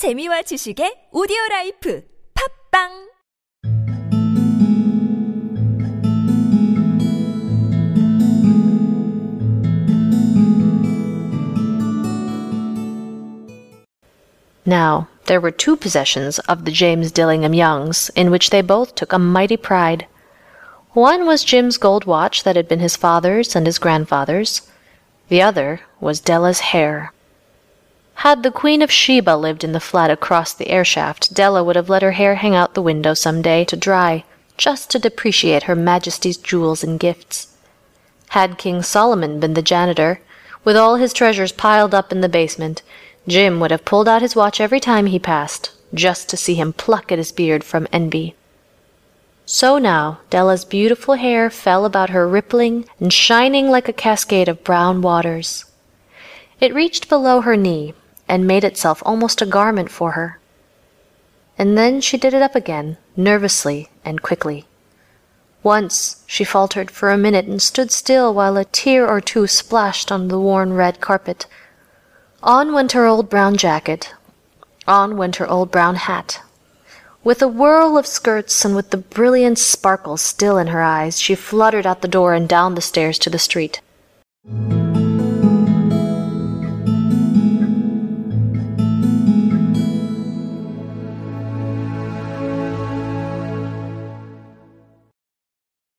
재미와 지식의 오디오 라이프 팝빵 Now, there were two possessions of the James Dillingham Youngs in which they both took a mighty pride. One was Jim's gold watch that had been his father's and his grandfather's. The other was Della's hair. Had the Queen of Sheba lived in the flat across the air shaft, Della would have let her hair hang out the window some day to dry, just to depreciate Her Majesty's jewels and gifts. Had King Solomon been the janitor, with all his treasures piled up in the basement, Jim would have pulled out his watch every time he passed, just to see him pluck at his beard from envy. So now Della's beautiful hair fell about her rippling and shining like a cascade of brown waters. It reached below her knee and made itself almost a garment for her. And then she did it up again, nervously and quickly. Once she faltered for a minute and stood still while a tear or two splashed on the worn red carpet. On went her old brown jacket. On went her old brown hat. With a whirl of skirts and with the brilliant sparkle still in her eyes, she fluttered out the door and down the stairs to the street.